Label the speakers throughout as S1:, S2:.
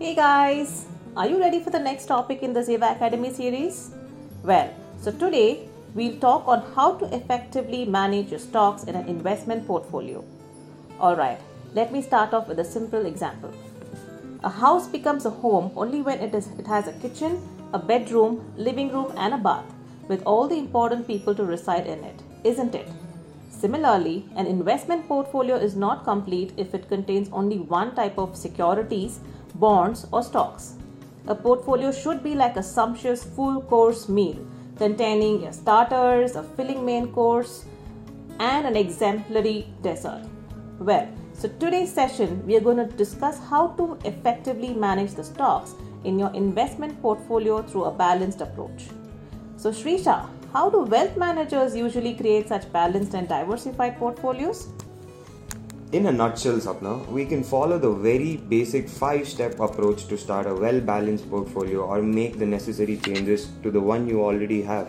S1: Hey guys, are you ready for the next topic in the Zeva Academy series? Well, so today we'll talk on how to effectively manage your stocks in an investment portfolio. Alright, let me start off with a simple example. A house becomes a home only when it, is, it has a kitchen, a bedroom, living room, and a bath, with all the important people to reside in it, isn't it? Similarly, an investment portfolio is not complete if it contains only one type of securities, bonds, or stocks. A portfolio should be like a sumptuous full course meal containing your starters, a filling main course, and an exemplary dessert. Well, so today's session we are going to discuss how to effectively manage the stocks in your investment portfolio through a balanced approach. So Shrisha, how do wealth managers usually create such balanced and diversified portfolios?
S2: In a nutshell, Sapna, we can follow the very basic five step approach to start a well balanced portfolio or make the necessary changes to the one you already have.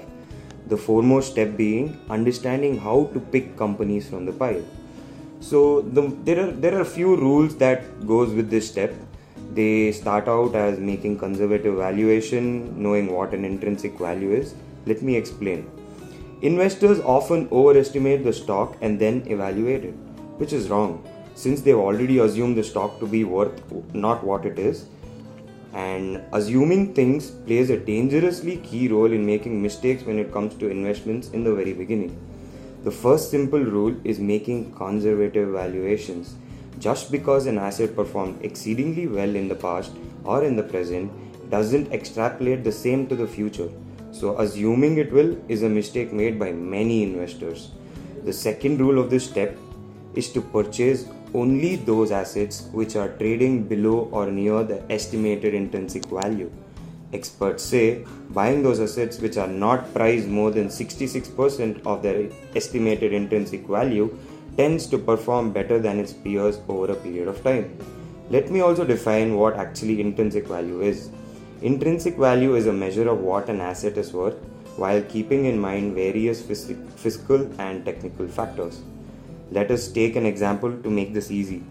S2: The foremost step being understanding how to pick companies from the pile. So the, there are there are a few rules that goes with this step. They start out as making conservative valuation, knowing what an intrinsic value is, let me explain. Investors often overestimate the stock and then evaluate it, which is wrong since they've already assumed the stock to be worth not what it is. And assuming things plays a dangerously key role in making mistakes when it comes to investments in the very beginning. The first simple rule is making conservative valuations. Just because an asset performed exceedingly well in the past or in the present doesn't extrapolate the same to the future. So, assuming it will is a mistake made by many investors. The second rule of this step is to purchase only those assets which are trading below or near the estimated intrinsic value. Experts say buying those assets which are not priced more than 66% of their estimated intrinsic value tends to perform better than its peers over a period of time. Let me also define what actually intrinsic value is. Intrinsic value is a measure of what an asset is worth while keeping in mind various fiscal and technical factors. Let us take an example to make this easy.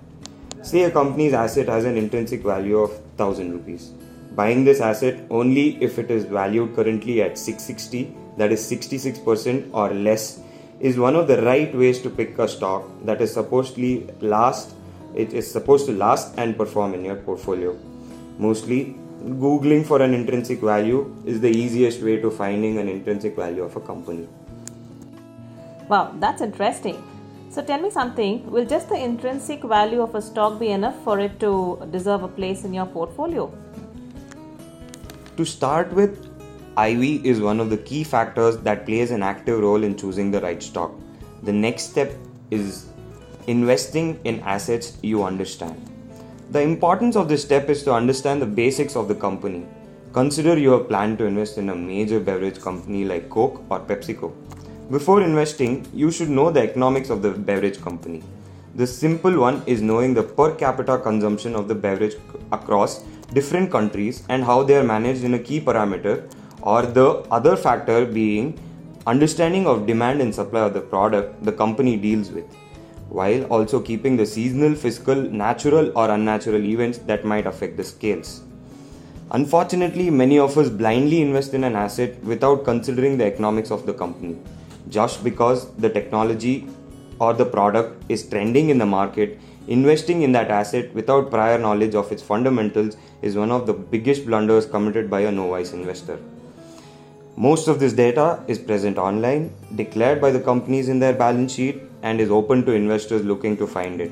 S2: Say a company's asset has an intrinsic value of 1000 rupees. Buying this asset only if it is valued currently at 660, that is 66% or less, is one of the right ways to pick a stock that is supposedly last it is supposed to last and perform in your portfolio. Mostly Googling for an intrinsic value is the easiest way to finding an intrinsic value of a company.
S1: Wow, that's interesting. So tell me something, will just the intrinsic value of a stock be enough for it to deserve a place in your portfolio?
S2: To start with, IV is one of the key factors that plays an active role in choosing the right stock. The next step is investing in assets you understand. The importance of this step is to understand the basics of the company. Consider you have planned to invest in a major beverage company like Coke or PepsiCo. Before investing, you should know the economics of the beverage company. The simple one is knowing the per capita consumption of the beverage across different countries and how they are managed in a key parameter, or the other factor being understanding of demand and supply of the product the company deals with while also keeping the seasonal, fiscal, natural, or unnatural events that might affect the scales. Unfortunately, many of us blindly invest in an asset without considering the economics of the company. Just because the technology or the product is trending in the market, investing in that asset without prior knowledge of its fundamentals is one of the biggest blunders committed by a novice investor. Most of this data is present online, declared by the companies in their balance sheet, and is open to investors looking to find it.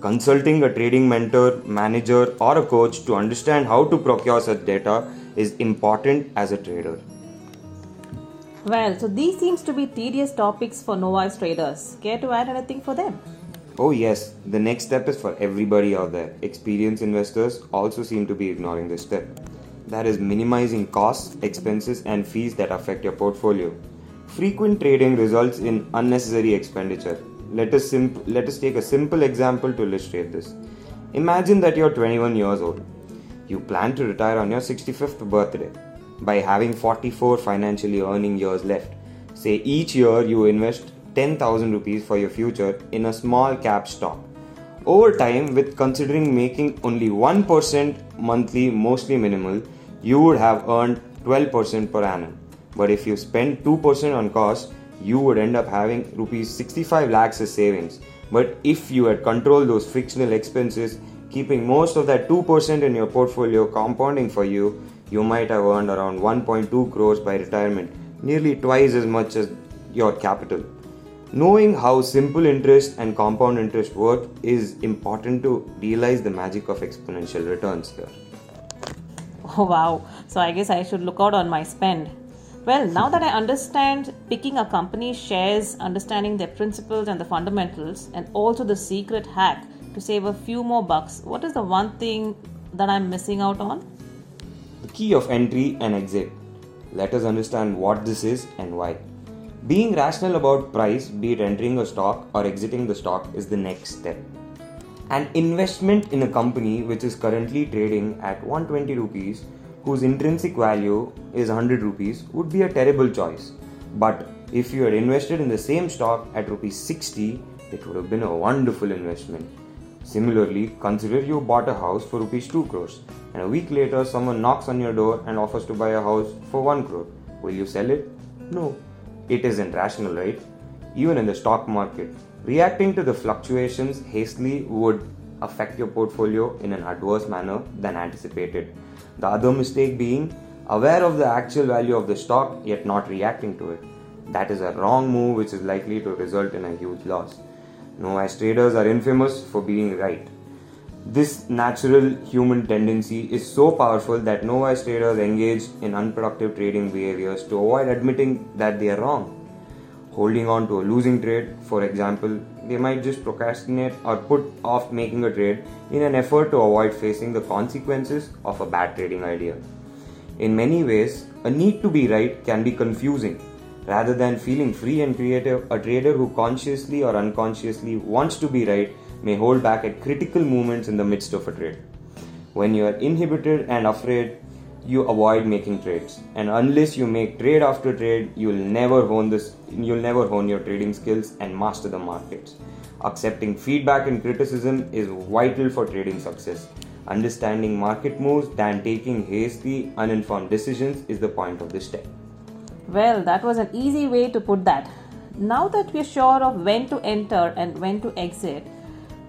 S2: Consulting a trading mentor, manager, or a coach to understand how to procure such data is important as a trader.
S1: Well, so these seems to be tedious topics for novice traders. Care to add anything for them?
S2: Oh yes, the next step is for everybody out there. Experienced investors also seem to be ignoring this step. That is minimizing costs, expenses and fees that affect your portfolio. Frequent trading results in unnecessary expenditure. Let us, simp- let us take a simple example to illustrate this. Imagine that you're 21 years old. You plan to retire on your 65th birthday by having 44 financially earning years left. Say each year you invest 10,000 rupees for your future in a small cap stock. Over time, with considering making only 1% monthly, mostly minimal, you would have earned 12% per annum. But if you spend 2% on costs, you would end up having rupees 65 lakhs as savings. But if you had controlled those frictional expenses, keeping most of that 2% in your portfolio compounding for you, you might have earned around 1.2 crores by retirement, nearly twice as much as your capital. Knowing how simple interest and compound interest work is important to realize the magic of exponential returns here.
S1: Oh wow, so I guess I should look out on my spend. Well, now that I understand picking a company's shares, understanding their principles and the fundamentals, and also the secret hack to save a few more bucks, what is the one thing that I'm missing out on?
S2: Key of entry and exit. Let us understand what this is and why. Being rational about price, be it entering a stock or exiting the stock, is the next step. An investment in a company which is currently trading at 120 rupees whose intrinsic value is 100 rupees would be a terrible choice. But if you had invested in the same stock at rupees 60, it would have been a wonderful investment. Similarly, consider you bought a house for rupees 2 crores and a week later someone knocks on your door and offers to buy a house for 1 crore. Will you sell it? No. It isn't rational, right? Even in the stock market, reacting to the fluctuations hastily would affect your portfolio in an adverse manner than anticipated. The other mistake being aware of the actual value of the stock yet not reacting to it. That is a wrong move which is likely to result in a huge loss. Novice traders are infamous for being right. This natural human tendency is so powerful that novice traders engage in unproductive trading behaviors to avoid admitting that they are wrong. Holding on to a losing trade, for example, they might just procrastinate or put off making a trade in an effort to avoid facing the consequences of a bad trading idea. In many ways, a need to be right can be confusing. Rather than feeling free and creative, a trader who consciously or unconsciously wants to be right may hold back at critical moments in the midst of a trade. When you are inhibited and afraid, you avoid making trades. And unless you make trade after trade you'll never hone this you'll never hone your trading skills and master the markets. Accepting feedback and criticism is vital for trading success. Understanding market moves than taking hasty uninformed decisions is the point of this step.
S1: Well that was an easy way to put that. Now that we're sure of when to enter and when to exit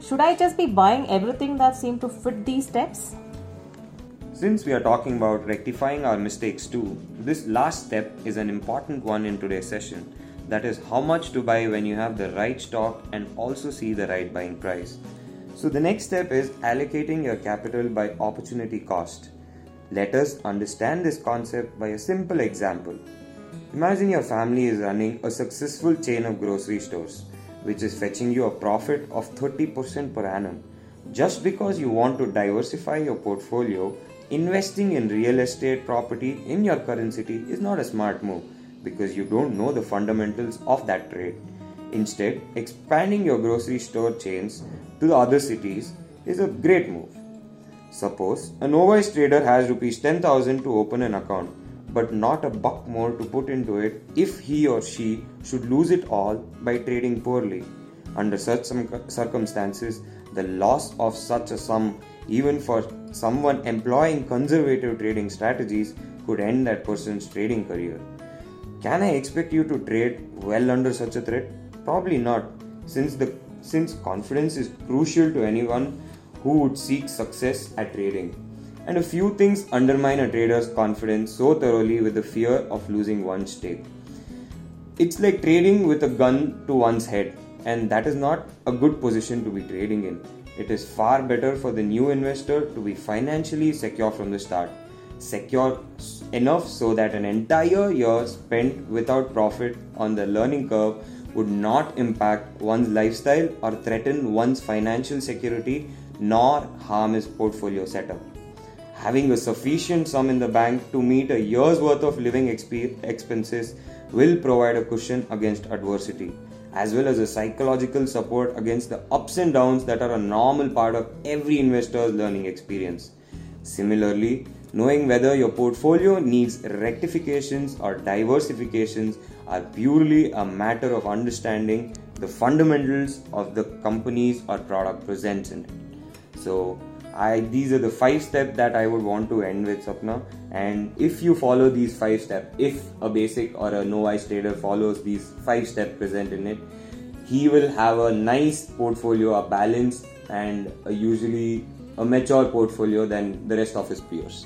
S1: should i just be buying everything that seemed to fit these steps
S2: since we are talking about rectifying our mistakes too, this last step is an important one in today's session. That is how much to buy when you have the right stock and also see the right buying price. So, the next step is allocating your capital by opportunity cost. Let us understand this concept by a simple example. Imagine your family is running a successful chain of grocery stores, which is fetching you a profit of 30% per annum. Just because you want to diversify your portfolio, investing in real estate property in your current city is not a smart move because you don't know the fundamentals of that trade. Instead, expanding your grocery store chains to the other cities is a great move. Suppose a novice trader has rupees 10,000 to open an account but not a buck more to put into it if he or she should lose it all by trading poorly. Under such circumstances, the loss of such a sum even for someone employing conservative trading strategies could end that person's trading career. Can I expect you to trade well under such a threat? Probably not, since the since confidence is crucial to anyone who would seek success at trading. And a few things undermine a trader's confidence so thoroughly with the fear of losing one's stake. It's like trading with a gun to one's head, and that is not a good position to be trading in. It is far better for the new investor to be financially secure from the start. Secure enough so that an entire year spent without profit on the learning curve would not impact one's lifestyle or threaten one's financial security nor harm his portfolio setup. Having a sufficient sum in the bank to meet a year's worth of living exp- expenses will provide a cushion against adversity as well as a psychological support against the ups and downs that are a normal part of every investor's learning experience. Similarly, knowing whether your portfolio needs rectifications or diversifications are purely a matter of understanding the fundamentals of the companies or product it. So, I these are the five steps that I would want to end with, Sapna. And if you follow these five steps, if a basic or a no-ice trader follows these five steps present in it, he will have a nice portfolio, a balanced and a usually a mature portfolio than the rest of his peers.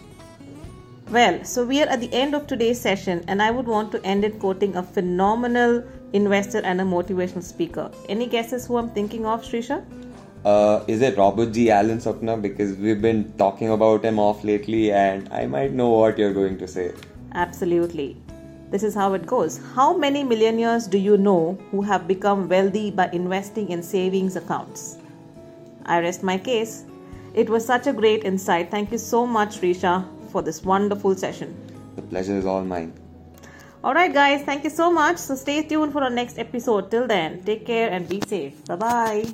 S1: Well, so we are at the end of today's session, and I would want to end it quoting a phenomenal investor and a motivational speaker. Any guesses who I'm thinking of, Srisha?
S2: Uh, is it Robert G. Allen Sapna? Because we've been talking about him off lately, and I might know what you're going to say.
S1: Absolutely. This is how it goes. How many millionaires do you know who have become wealthy by investing in savings accounts? I rest my case. It was such a great insight. Thank you so much, Risha, for this wonderful session.
S2: The pleasure is all mine.
S1: Alright, guys, thank you so much. So stay tuned for our next episode. Till then, take care and be safe. Bye bye.